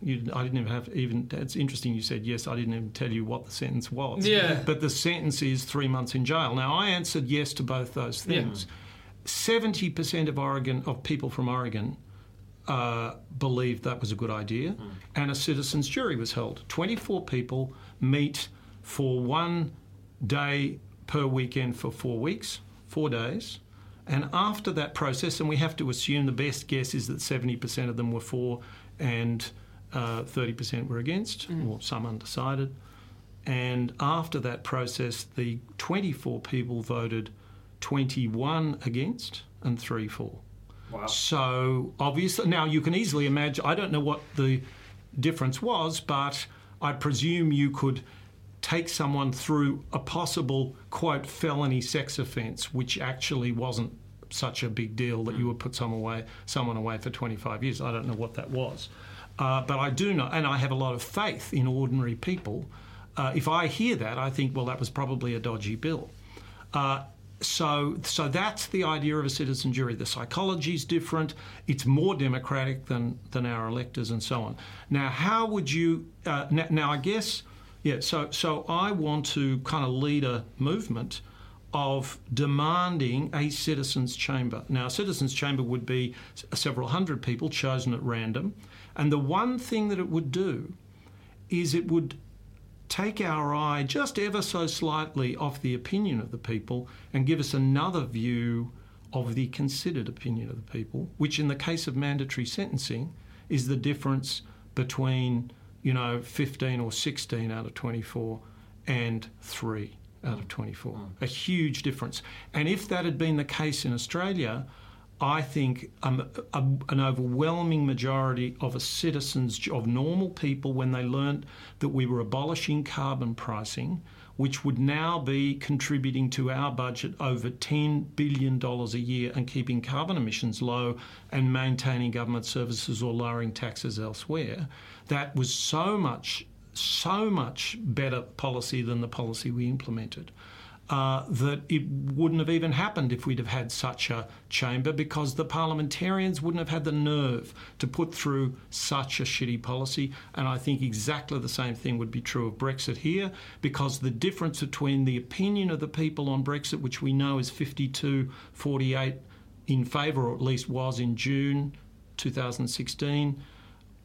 You, I didn't even have even. It's interesting you said yes. I didn't even tell you what the sentence was. Yeah. But the sentence is three months in jail. Now I answered yes to both those things. Seventy percent of Oregon of people from Oregon uh, believed that was a good idea, and a citizens' jury was held. Twenty-four people meet for one day per weekend for four weeks, four days. And after that process, and we have to assume the best guess is that 70% of them were for, and uh, 30% were against, mm. or some undecided. And after that process, the 24 people voted 21 against and 3 for. Wow. So obviously, now you can easily imagine, I don't know what the difference was, but I presume you could take someone through a possible, quote, felony sex offence, which actually wasn't such a big deal that you would put someone away, someone away for 25 years. I don't know what that was. Uh, but I do know, and I have a lot of faith in ordinary people. Uh, if I hear that, I think, well, that was probably a dodgy bill. Uh, so, so that's the idea of a citizen jury. The psychology is different. It's more democratic than than our electors and so on. Now, how would you? Uh, now, now, I guess, yeah. So, so I want to kind of lead a movement of demanding a citizens' chamber. Now, a citizens' chamber would be several hundred people chosen at random, and the one thing that it would do is it would take our eye just ever so slightly off the opinion of the people and give us another view of the considered opinion of the people, which in the case of mandatory sentencing is the difference between, you know, 15 or 16 out of 24 and 3 out of 24. Mm. A huge difference. And if that had been the case in Australia, I think um, a, an overwhelming majority of citizens, of normal people, when they learnt that we were abolishing carbon pricing, which would now be contributing to our budget over $10 billion a year and keeping carbon emissions low and maintaining government services or lowering taxes elsewhere, that was so much, so much better policy than the policy we implemented uh, that it wouldn't have even happened if we'd have had such a chamber because the parliamentarians wouldn't have had the nerve to put through such a shitty policy. And I think exactly the same thing would be true of Brexit here because the difference between the opinion of the people on Brexit, which we know is 52 48 in favour, or at least was in June 2016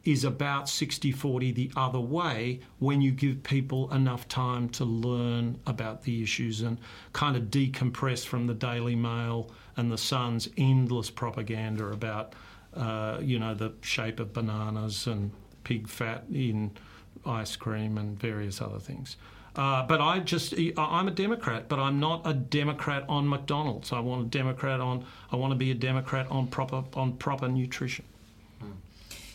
is about 60 40 the other way when you give people enough time to learn about the issues and kind of decompress from the Daily Mail and the Sun's endless propaganda about, uh, you know, the shape of bananas and pig fat in ice cream and various other things. Uh, but I just, I'm a Democrat, but I'm not a Democrat on McDonald's. I want a Democrat on, I want to be a Democrat on proper, on proper nutrition.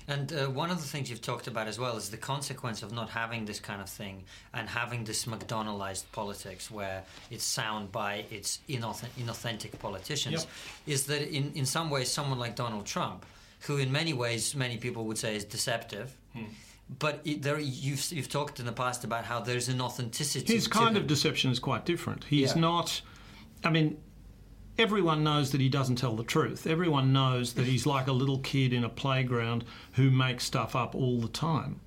And uh, one of the things you've talked about as well is the consequence of not having this kind of thing and having this McDonaldized politics where it's sound by its inauthentic politicians yep. is that in, in some ways someone like Donald Trump, who in many ways many people would say is deceptive, hmm. but it, there you've, you've talked in the past about how there's an authenticity. His kind of deception is quite different. He's yeah. not. I mean, everyone knows that he doesn't tell the truth. Everyone knows that he's like a little kid in a playground who makes stuff up all the time.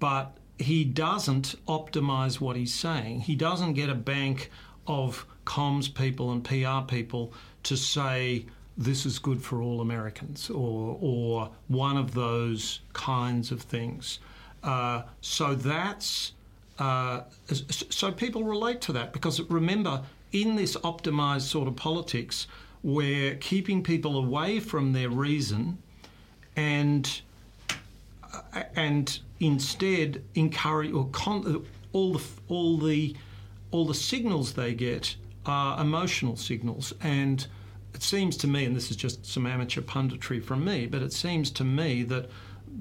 But he doesn't optimize what he's saying. He doesn't get a bank of comms people and PR people to say this is good for all Americans or or one of those kinds of things. Uh, so that's uh, so people relate to that because remember in this optimized sort of politics where keeping people away from their reason and and instead encourage or con- all the all the all the signals they get are emotional signals and it seems to me and this is just some amateur punditry from me but it seems to me that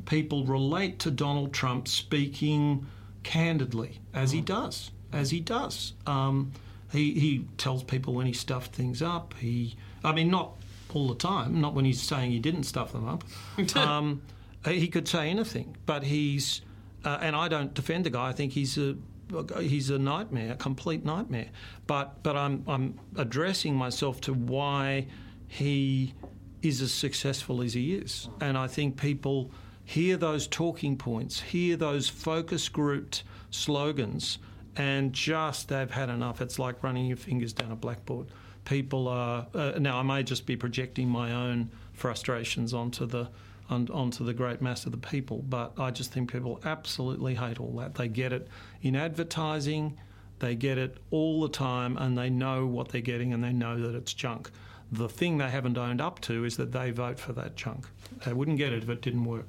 people relate to Donald Trump speaking candidly as he mm. does as he does um, he, he tells people when he stuffed things up. He, I mean, not all the time, not when he's saying he didn't stuff them up. (laughs) um, he could say anything, but he's, uh, and I don't defend the guy. I think he's a he's a nightmare, a complete nightmare. But but I'm I'm addressing myself to why he is as successful as he is, and I think people hear those talking points, hear those focus grouped slogans and just they've had enough. It's like running your fingers down a blackboard. People are uh, now. I may just be projecting my own frustrations onto the on, onto the great mass of the people, but I just think people absolutely hate all that. They get it in advertising, they get it all the time, and they know what they're getting, and they know that it's junk. The thing they haven't owned up to is that they vote for that junk. They wouldn't get it if it didn't work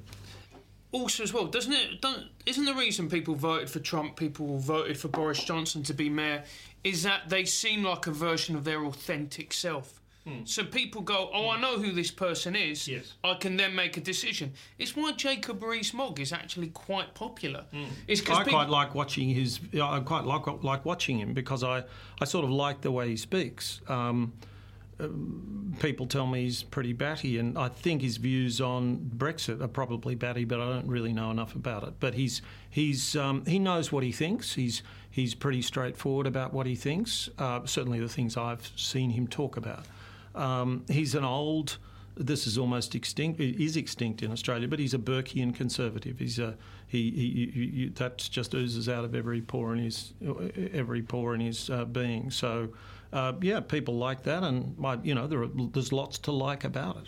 also as well, doesn't it? Don't, isn't the reason people voted for Trump, people voted for Boris Johnson to be mayor, is that they seem like a version of their authentic self. Hmm. So people go, oh, I know who this person is. Yes. I can then make a decision. It's why Jacob Rees-Mogg is actually quite popular. Mm. It's I people... quite like watching his. I quite like like watching him because I, I sort of like the way he speaks. Um, people tell me he's pretty batty, and I think his views on Brexit are probably batty, but I don't really know enough about it. But he's he's um, he knows what he thinks. He's he's pretty straightforward about what he thinks. Uh, certainly, the things I've seen him talk about. Um, he's an old. This is almost extinct. Is extinct in Australia, but he's a Burkean conservative. He's a he, he, he, he that just oozes out of every pore in his every pore in his uh, being. So uh, yeah, people like that, and you know, there are, there's lots to like about it.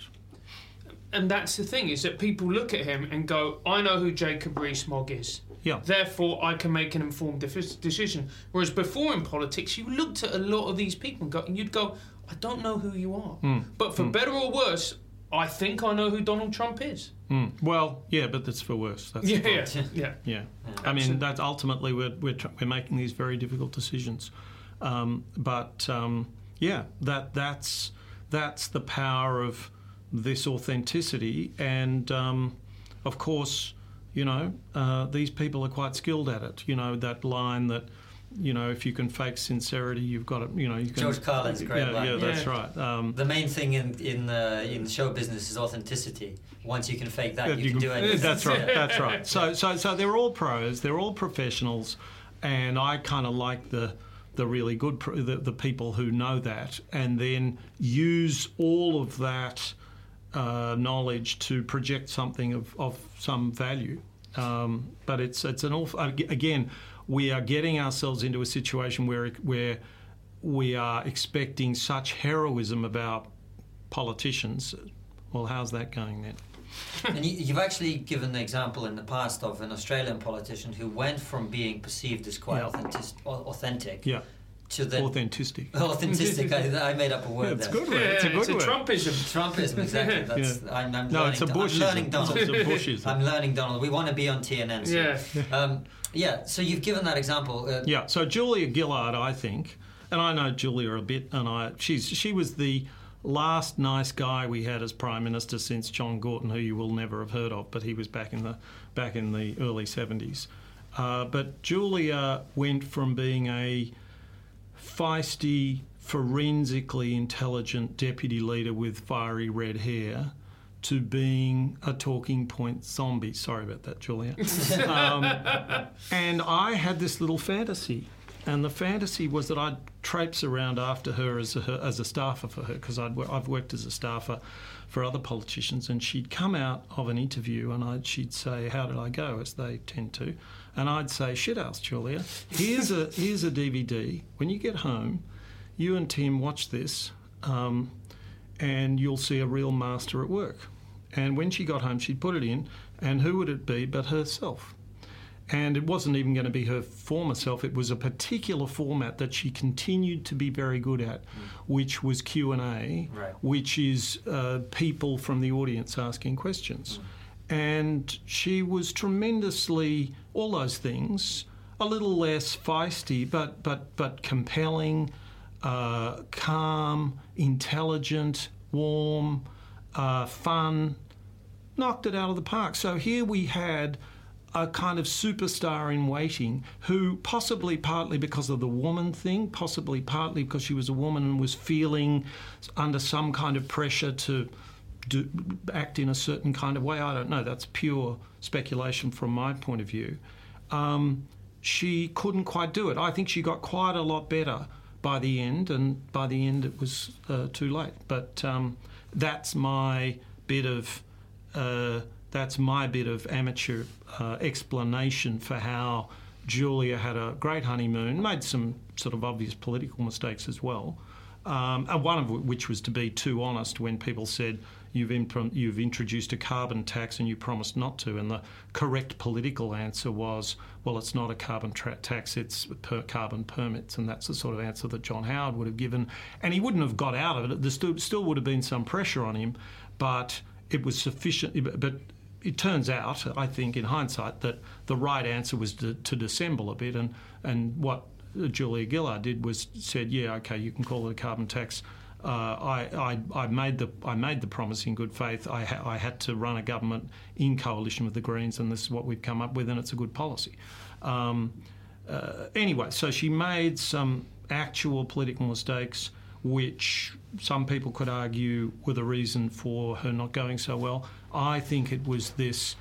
And that's the thing is that people look at him and go, "I know who Jacob Rees-Mogg is." Yeah. Therefore, I can make an informed decision. Whereas before in politics, you looked at a lot of these people and, go, and you'd go, "I don't know who you are." Mm. But for mm. better or worse, I think I know who Donald Trump is. Mm. Well, yeah, but that's for worse. That's yeah, yeah, yeah, (laughs) yeah, yeah. I mean, that's ultimately we're, we're, we're making these very difficult decisions. Um, but um, yeah, that that's that's the power of this authenticity, and um, of course, you know, uh, these people are quite skilled at it. You know, that line that. You know, if you can fake sincerity, you've got it. You know, you can. George Carlin's great yeah, line. Yeah, that's yeah. right. Um, the main thing in in uh, in show business is authenticity. Once you can fake that, you, you can, can, do anything. That's right. (laughs) That's right. So so so they're all pros. They're all professionals, and I kind of like the the really good, the, the people who know that, and then use all of that uh, knowledge to project something of, of some value. Um, but it's it's an awful, again, we are getting ourselves into a situation where where we are expecting such heroism of our politicians. Well, how's that going then? and you, have actually given the example in the past of an Australian politician who went from being perceived as quite yeah. authentic, authentic yeah. to the authentic. (laughs) Authentic. I, I, made up a word. Yeah, it's good. Yeah, it's a good it's a Trumpism. Trumpism. Exactly. (laughs) That's, yeah. I'm, I'm no, learning, it's a Bushism. I'm learning Donald. It's a Bushism. (laughs) I'm learning Donald. We want to be on TNN. So. Yeah. Um, yeah. So you've given that example. Uh, yeah. So Julia Gillard, I think, and I know Julia a bit, and I she's she was the last nice guy we had as prime minister since John Gorton, who you will never have heard of, but he was back in the back in the early seventies. Uh, but Julia went from being a feisty, forensically intelligent deputy leader with fiery red hair to being a talking point zombie. Sorry about that, Julia. (laughs) um, and I had this little fantasy and the fantasy was that I'd traipse around after her as a, as a staffer for her because I've worked as a staffer for other politicians, and she'd come out of an interview and I'd, she'd say, "How did I go?" as they tend to, and I'd say, "Shit house, Julia. Here's a here's a DVD. When you get home, you and Tim watch this, um, and you'll see a real master at work." And when she got home, she'd put it in, and who would it be but herself? and it wasn't even going to be her former self it was a particular format that she continued to be very good at mm. which was q&a right. which is uh, people from the audience asking questions mm. and she was tremendously all those things a little less feisty but but but compelling uh, calm intelligent warm uh, fun knocked it out of the park so here we had a kind of superstar in waiting who, possibly partly because of the woman thing, possibly partly because she was a woman and was feeling under some kind of pressure to do, act in a certain kind of way. I don't know. That's pure speculation from my point of view. Um, she couldn't quite do it. I think she got quite a lot better by the end, and by the end it was uh, too late. But um, that's my bit of. Uh, that's my bit of amateur uh, explanation for how Julia had a great honeymoon, made some sort of obvious political mistakes as well, um, and one of which was to be too honest when people said you've, imp- you've introduced a carbon tax and you promised not to, and the correct political answer was, well, it's not a carbon tra- tax, it's per carbon permits, and that's the sort of answer that John Howard would have given, and he wouldn't have got out of it. There still, still would have been some pressure on him, but it was sufficient. But it turns out, I think, in hindsight, that the right answer was to, to dissemble a bit, and and what Julia Gillard did was said, yeah, okay, you can call it a carbon tax. Uh, I, I, I, made the I made the promise in good faith. I, ha- I had to run a government in coalition with the Greens, and this is what we've come up with, and it's a good policy. Um, uh, anyway, so she made some actual political mistakes, which some people could argue were the reason for her not going so well. I think it was this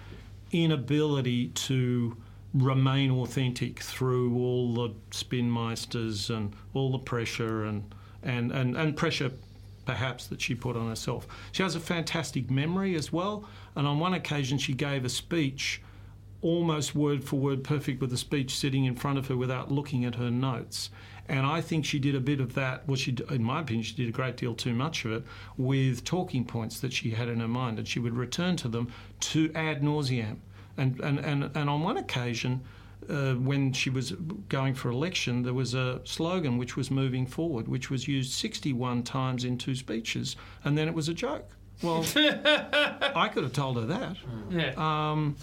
inability to remain authentic through all the spinmeisters and all the pressure and, and, and, and pressure perhaps that she put on herself. She has a fantastic memory as well, and on one occasion she gave a speech almost word for word perfect with the speech sitting in front of her without looking at her notes. And I think she did a bit of that. Well, she, in my opinion, she did a great deal too much of it with talking points that she had in her mind, and she would return to them to ad nauseam. And and and, and on one occasion, uh, when she was going for election, there was a slogan which was moving forward, which was used 61 times in two speeches, and then it was a joke. Well, (laughs) I could have told her that. Yeah. Um,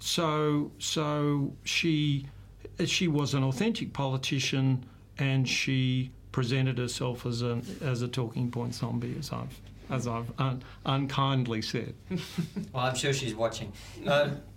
so so she she was an authentic politician and she presented herself as a as a talking point zombie, as I've as I've un, unkindly said. (laughs) well, I'm sure she's watching. Um, (laughs)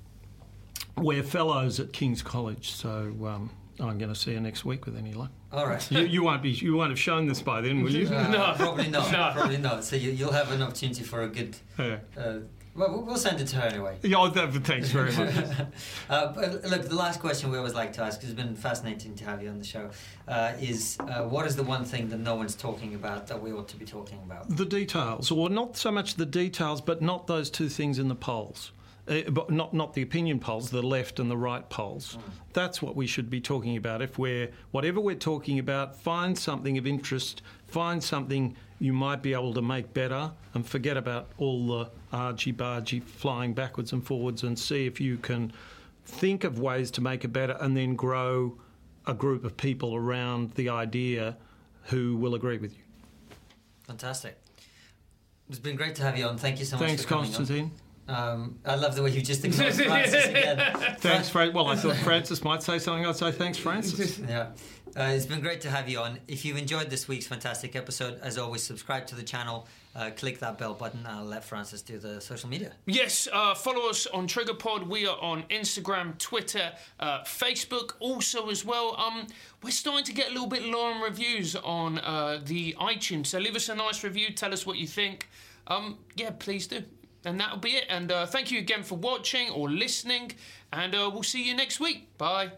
We're fellows at King's College, so um, I'm going to see you next week with any luck. All right. You, you, won't be you won't have shown this by then, will you? Uh, (laughs) no, probably not. No. Probably not. So you, will have an opportunity for a good. Yeah. Uh, well, we'll send it to her anyway. Yeah, oh, thanks very much. (laughs) uh, look, the last question we always like to ask, because it's been fascinating to have you on the show, uh, is uh, what is the one thing that no one's talking about that we ought to be talking about? The details, or not so much the details, but not those two things in the polls. Uh, but not not the opinion polls, the left and the right polls. That's what we should be talking about. If we're whatever we're talking about, find something of interest, find something you might be able to make better, and forget about all the argy bargy flying backwards and forwards, and see if you can think of ways to make it better, and then grow a group of people around the idea who will agree with you. Fantastic. It's been great to have you on. Thank you so much. Thanks, Konstantin. On. Um, I love the way you just (laughs) ignored Francis again. thanks, Francis. Well, I thought (laughs) Francis might say something. I'd say thanks, Francis. (laughs) yeah. Uh, it's been great to have you on. If you've enjoyed this week's fantastic episode, as always, subscribe to the channel, uh, click that bell button, and I'll let Francis do the social media. Yes, uh, follow us on TriggerPod. We are on Instagram, Twitter, uh, Facebook, also as well. Um, we're starting to get a little bit long reviews on uh, the iTunes, so leave us a nice review. Tell us what you think. Um, yeah, please do. And that'll be it. And uh, thank you again for watching or listening. And uh, we'll see you next week. Bye.